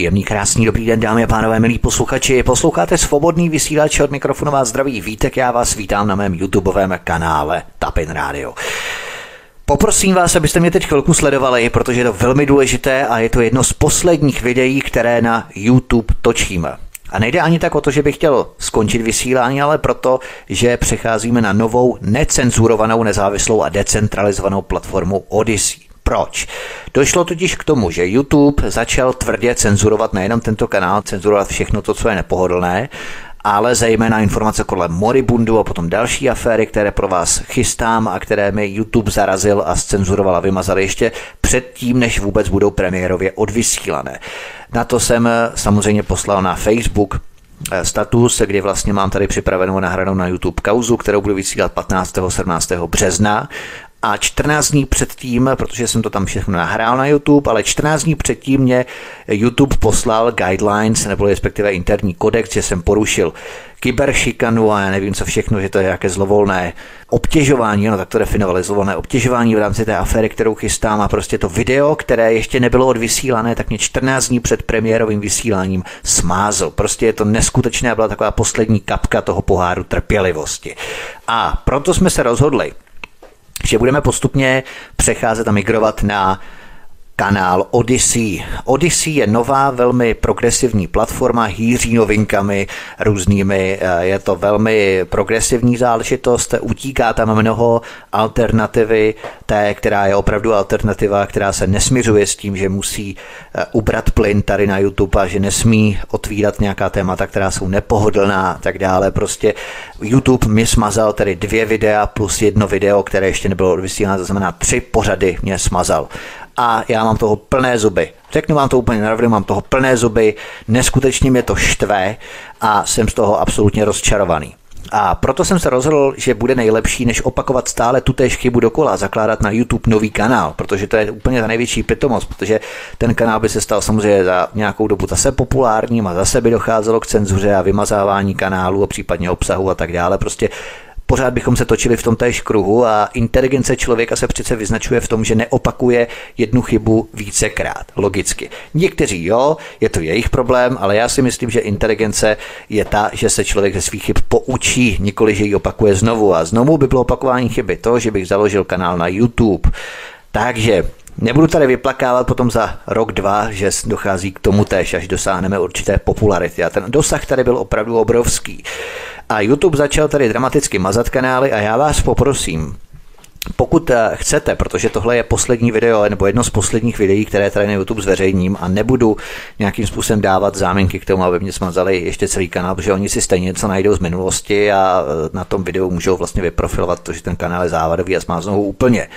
Jemný, krásný, dobrý den, dámy a pánové, milí posluchači. Posloucháte svobodný vysílač od mikrofonu vás zdraví Vítek, já vás vítám na mém YouTubeovém kanále Tapin Radio. Poprosím vás, abyste mě teď chvilku sledovali, protože je to velmi důležité a je to jedno z posledních videí, které na YouTube točíme. A nejde ani tak o to, že bych chtěl skončit vysílání, ale proto, že přecházíme na novou necenzurovanou, nezávislou a decentralizovanou platformu Odyssey. Proč? Došlo totiž k tomu, že YouTube začal tvrdě cenzurovat nejenom tento kanál, cenzurovat všechno to, co je nepohodlné, ale zejména informace kolem Moribundu a potom další aféry, které pro vás chystám a které mi YouTube zarazil a scenzuroval a vymazal ještě předtím, než vůbec budou premiérově odvysílané. Na to jsem samozřejmě poslal na Facebook eh, status, kdy vlastně mám tady připravenou nahranou na YouTube kauzu, kterou budu vysílat 15. 17. března a 14 dní předtím, protože jsem to tam všechno nahrál na YouTube, ale 14 dní předtím mě YouTube poslal guidelines, nebo respektive interní kodex, že jsem porušil kyberšikanu a já nevím co všechno, že to je jaké zlovolné obtěžování, no tak to definovali, zlovolné obtěžování v rámci té aféry, kterou chystám a prostě to video, které ještě nebylo odvysílané, tak mě 14 dní před premiérovým vysíláním smázl. Prostě je to neskutečné, byla taková poslední kapka toho poháru trpělivosti. A proto jsme se rozhodli, že budeme postupně přecházet a migrovat na kanál Odyssey. Odyssey je nová, velmi progresivní platforma, hýří novinkami různými, eh, je to velmi progresivní záležitost, utíká tam mnoho alternativy, té, která je opravdu alternativa, která se nesměřuje s tím, že musí eh, ubrat plyn tady na YouTube a že nesmí otvírat nějaká témata, která jsou nepohodlná a tak dále. Prostě YouTube mi smazal tedy dvě videa plus jedno video, které ještě nebylo odvysíláno, to znamená tři pořady mě smazal a já mám toho plné zuby. Řeknu vám to úplně na mám toho plné zuby, neskutečně mě to štve a jsem z toho absolutně rozčarovaný. A proto jsem se rozhodl, že bude nejlepší, než opakovat stále tu též chybu dokola, zakládat na YouTube nový kanál, protože to je úplně ta největší pitomost, protože ten kanál by se stal samozřejmě za nějakou dobu zase populárním a zase by docházelo k cenzuře a vymazávání kanálu a případně obsahu a tak dále. Prostě pořád bychom se točili v tom též kruhu a inteligence člověka se přece vyznačuje v tom, že neopakuje jednu chybu vícekrát, logicky. Někteří jo, je to jejich problém, ale já si myslím, že inteligence je ta, že se člověk ze svých chyb poučí, nikoli, že ji opakuje znovu. A znovu by bylo opakování chyby to, že bych založil kanál na YouTube. Takže Nebudu tady vyplakávat potom za rok, dva, že dochází k tomu též, až dosáhneme určité popularity. A ten dosah tady byl opravdu obrovský. A YouTube začal tady dramaticky mazat kanály a já vás poprosím, pokud eh, chcete, protože tohle je poslední video, nebo jedno z posledních videí, které tady na YouTube zveřejním a nebudu nějakým způsobem dávat záminky k tomu, aby mě smazali ještě celý kanál, protože oni si stejně něco najdou z minulosti a eh, na tom videu můžou vlastně vyprofilovat to, že ten kanál je závadový a smáznou ho úplně.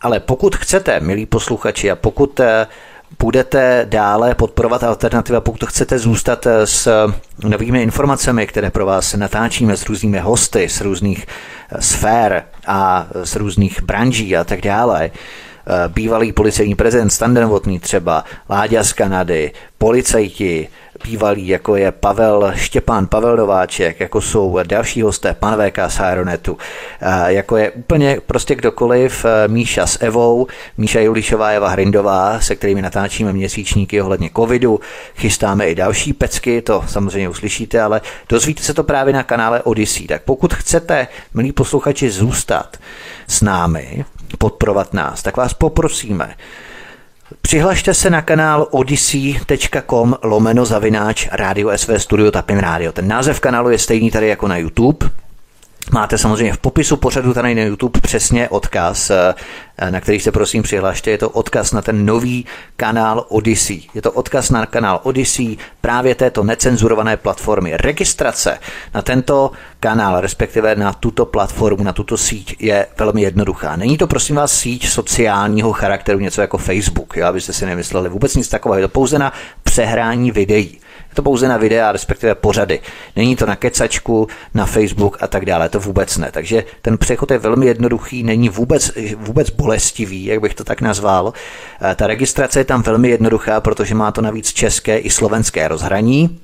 Ale pokud chcete, milí posluchači, a pokud eh, budete dále podporovat alternativa, pokud chcete zůstat eh, s novými informacemi, které pro vás natáčíme s různými hosty, z různých eh, sfér a z různých branží a tak dále, bývalý policejní prezident Standenvotný třeba, Láďa z Kanady, policajti, bývalí, jako je Pavel Štěpán, Pavel Nováček, jako jsou další hosté, pan VK z Aeronetu, jako je úplně prostě kdokoliv, e, Míša s Evou, Míša Julišová, Eva Hrindová, se kterými natáčíme měsíčníky ohledně covidu, chystáme i další pecky, to samozřejmě uslyšíte, ale dozvíte se to právě na kanále Odyssey. Tak pokud chcete, milí posluchači, zůstat s námi, podporovat nás, tak vás poprosíme, Přihlašte se na kanál odyssey.com lomeno zavináč Radio SV Studio Tapin Radio. Ten název kanálu je stejný tady jako na YouTube. Máte samozřejmě v popisu pořadu tady na YouTube přesně odkaz, eh, na který se prosím přihlašte. Je to odkaz na ten nový kanál Odyssey. Je to odkaz na kanál Odyssey právě této necenzurované platformy. Registrace na tento kanál, respektive na tuto platformu, na tuto síť je velmi jednoduchá. Není to prosím vás síť sociálního charakteru, něco jako Facebook, jo, abyste si nemysleli vůbec nic takového. Je to pouze na přehrání videí. Je to pouze na videa, respektive pořady. Není to na kecačku, na Facebook a tak dále, to vůbec ne. Takže ten přechod je velmi jednoduchý, není vůbec, vůbec bolestivý, jak bych to tak nazval. Eh, ta registrace je tam velmi jednoduchá, protože má to navíc české i slovenské rozhraní,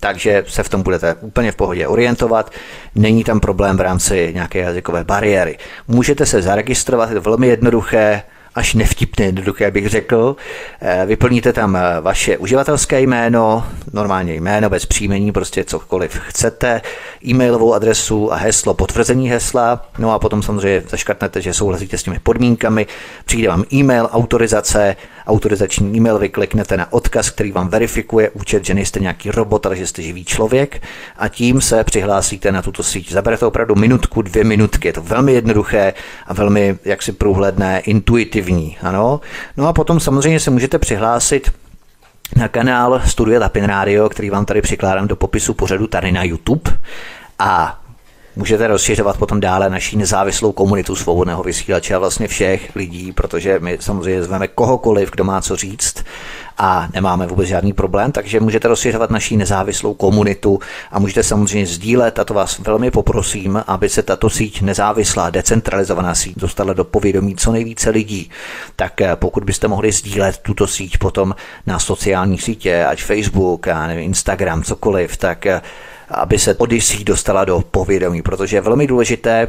takže se v tom budete úplně v pohodě orientovat. Není tam problém v rámci nějaké jazykové bariéry. Můžete se zaregistrovat, je to velmi jednoduché, až nevtipně jednoduché, bych řekl. Eh, vyplníte tam eh, vaše uživatelské jméno, normálně jméno bez příjmení, prostě cokoliv chcete, e-mailovou adresu a heslo, potvrzení hesla, no a potom samozřejmě zaškrtnete, že souhlasíte s těmi podmínkami, přijde vám e-mail, autorizace, autorizační e-mail, vykliknete na odkaz, který vám verifikuje účet, že nejste nějaký robot, ale že jste živý člověk a tím se přihlásíte na tuto síť. Zabere to opravdu minutku, dvě minutky, je to velmi jednoduché a velmi jaksi průhledné, intuitivní. Ano? No a potom samozřejmě se můžete přihlásit na kanál Studia Tapin Radio, který vám tady přikládám do popisu pořadu tady na YouTube. A můžete rozšiřovat potom dále naší nezávislou komunitu svobodného vysílače a vlastně všech lidí, protože my samozřejmě zveme kohokoliv, kdo má co říct a nemáme vůbec žádný problém, takže můžete rozšiřovat naší nezávislou komunitu a můžete samozřejmě sdílet a to vás velmi poprosím, aby se tato síť nezávislá, decentralizovaná síť dostala do povědomí co nejvíce lidí. Tak eh, pokud byste mohli sdílet tuto síť potom na sociální sítě, ať Facebook, a nevím, Instagram, cokoliv, tak eh, aby se Odyssey dostala do povědomí, protože je velmi důležité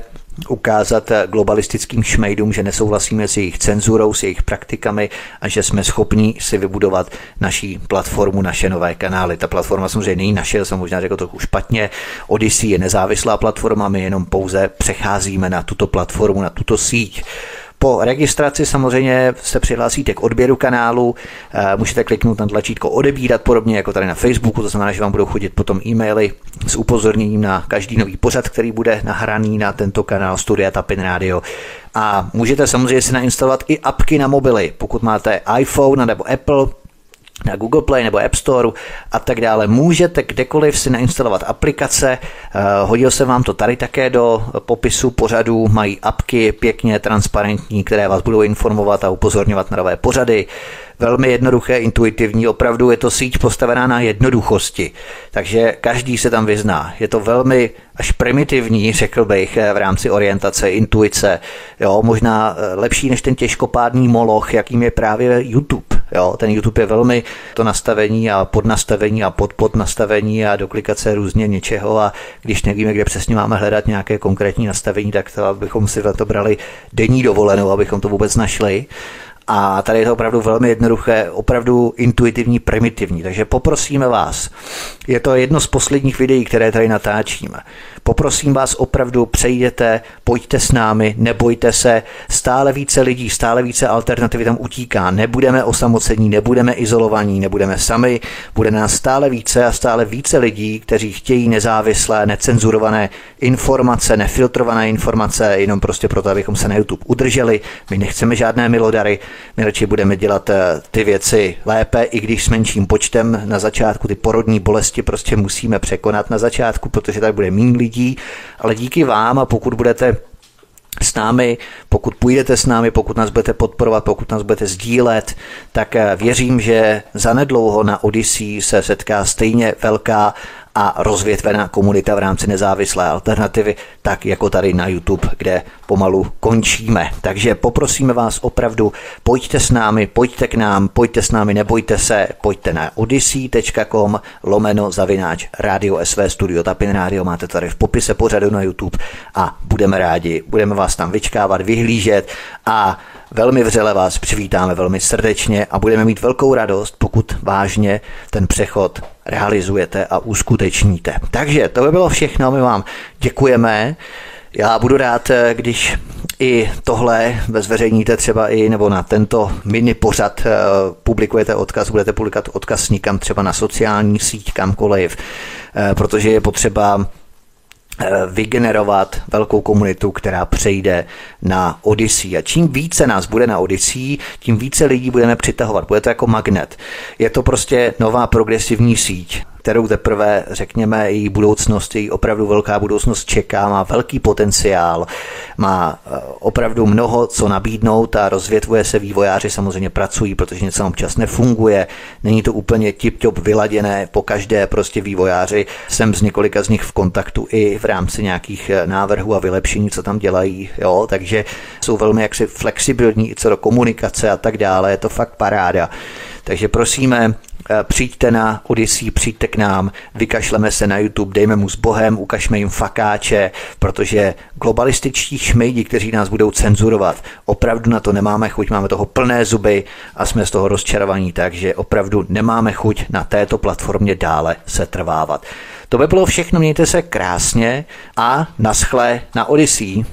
ukázat globalistickým šmejdům, že nesouhlasíme s jejich cenzurou, s jejich praktikami a že jsme schopni si vybudovat naší platformu, naše nové kanály. Ta platforma samozřejmě není naše, jsem možná řekl trochu špatně. Odyssey je nezávislá platforma, my jenom pouze přecházíme na tuto platformu, na tuto síť. Po registraci samozřejmě se přihlásíte k odběru kanálu, eh, můžete kliknout na tlačítko odebírat, podobně jako tady na Facebooku, to znamená, že vám budou chodit potom e-maily s upozorněním na každý nový pořad, který bude nahraný na tento kanál Studia Tapin Radio. A můžete samozřejmě si nainstalovat i apky na mobily, pokud máte iPhone nebo Apple, na Google Play nebo App Store a tak dále. Můžete kdekoliv si nainstalovat aplikace, eh, hodil se vám to tady také do popisu pořadu, mají apky pěkně transparentní, které vás budou informovat a upozorňovat na nové pořady velmi jednoduché, intuitivní, opravdu je to síť postavená na jednoduchosti, takže každý se tam vyzná. Je to velmi až primitivní, řekl bych, v rámci orientace, intuice, jo, možná eh, lepší než ten těžkopádný moloch, jakým je právě YouTube. Jo, ten YouTube je velmi to nastavení a podnastavení a podpodnastavení a doklikace různě něčeho a když nevíme, kde přesně máme hledat nějaké konkrétní nastavení, tak to, abychom si to brali denní dovolenou, abychom to vůbec našli. A tady je to opravdu velmi jednoduché, opravdu intuitivní, primitivní. Takže poprosíme vás, je to jedno z posledních videí, které tady natáčíme. Poprosím vás opravdu, přejděte, pojďte s námi, nebojte se, stále více lidí, stále více alternativy tam utíká. Nebudeme osamocení, nebudeme izolovaní, nebudeme sami, bude nás stále více a stále více lidí, kteří chtějí nezávislé, necenzurované informace, nefiltrované informace, jenom prostě proto, abychom se na YouTube udrželi. My nechceme žádné milodary, my radši budeme dělat eh, ty věci lépe, i když s menším počtem na začátku ty porodní bolesti prostě musíme překonat na začátku, protože tady bude méně lidí, ale díky vám a pokud budete s námi, pokud půjdete s námi, pokud nás budete podporovat, pokud nás budete sdílet, tak eh, věřím, že zanedlouho na Odyssey se setká stejně velká a rozvětvená komunita v rámci nezávislé alternativy, tak jako tady na YouTube, kde pomalu končíme. Takže poprosíme vás opravdu, pojďte s námi, pojďte k nám, pojďte s námi, nebojte se, pojďte na odyssey.com lomeno zavináč Radio SV Studio Tapin Radio, máte tady v popise pořadu na YouTube a budeme rádi, budeme vás tam vyčkávat, vyhlížet a Velmi vřele vás přivítáme velmi srdečně a budeme mít velkou radost, pokud vážně ten přechod realizujete a uskutečníte. Takže to by bylo všechno, my vám děkujeme. Já budu rád, když i tohle zveřejníte třeba i nebo na tento mini pořad eh, publikujete odkaz, budete publikovat odkaz nikam třeba na sociální síť, kamkoliv, eh, protože je potřeba vygenerovat velkou komunitu, která přejde na Odyssey. A čím více nás bude na Odyssey, tím více lidí budeme přitahovat. Bude to jako magnet. Je to prostě nová progresivní síť kterou teprve, řekněme, její budoucnost, její opravdu velká budoucnost čeká, má velký potenciál, má eh, opravdu mnoho co nabídnout a rozvětvuje se vývojáři, samozřejmě pracují, protože něco občas nefunguje, není to úplně tip-top vyladěné, po každé prostě vývojáři jsem s několika z nich v kontaktu i v rámci nějakých eh, návrhů a vylepšení, co tam dělají, jo, takže jsou velmi jaksi flexibilní i co do komunikace a tak dále, je to fakt paráda. Takže prosíme, eh, přijďte na Odyssey, přijďte k nám, vykašleme se na YouTube, dejme mu s Bohem, ukažme jim fakáče, protože globalističtí šmejdi, kteří nás budou cenzurovat, opravdu na to nemáme chuť, máme toho plné zuby a jsme z toho rozčarovaní, takže opravdu nemáme chuť na této platformě dále se trvávat. To by bylo všechno, mějte se krásně a naschle na Odyssey.